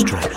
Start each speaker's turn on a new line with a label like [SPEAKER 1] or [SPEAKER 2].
[SPEAKER 1] strength.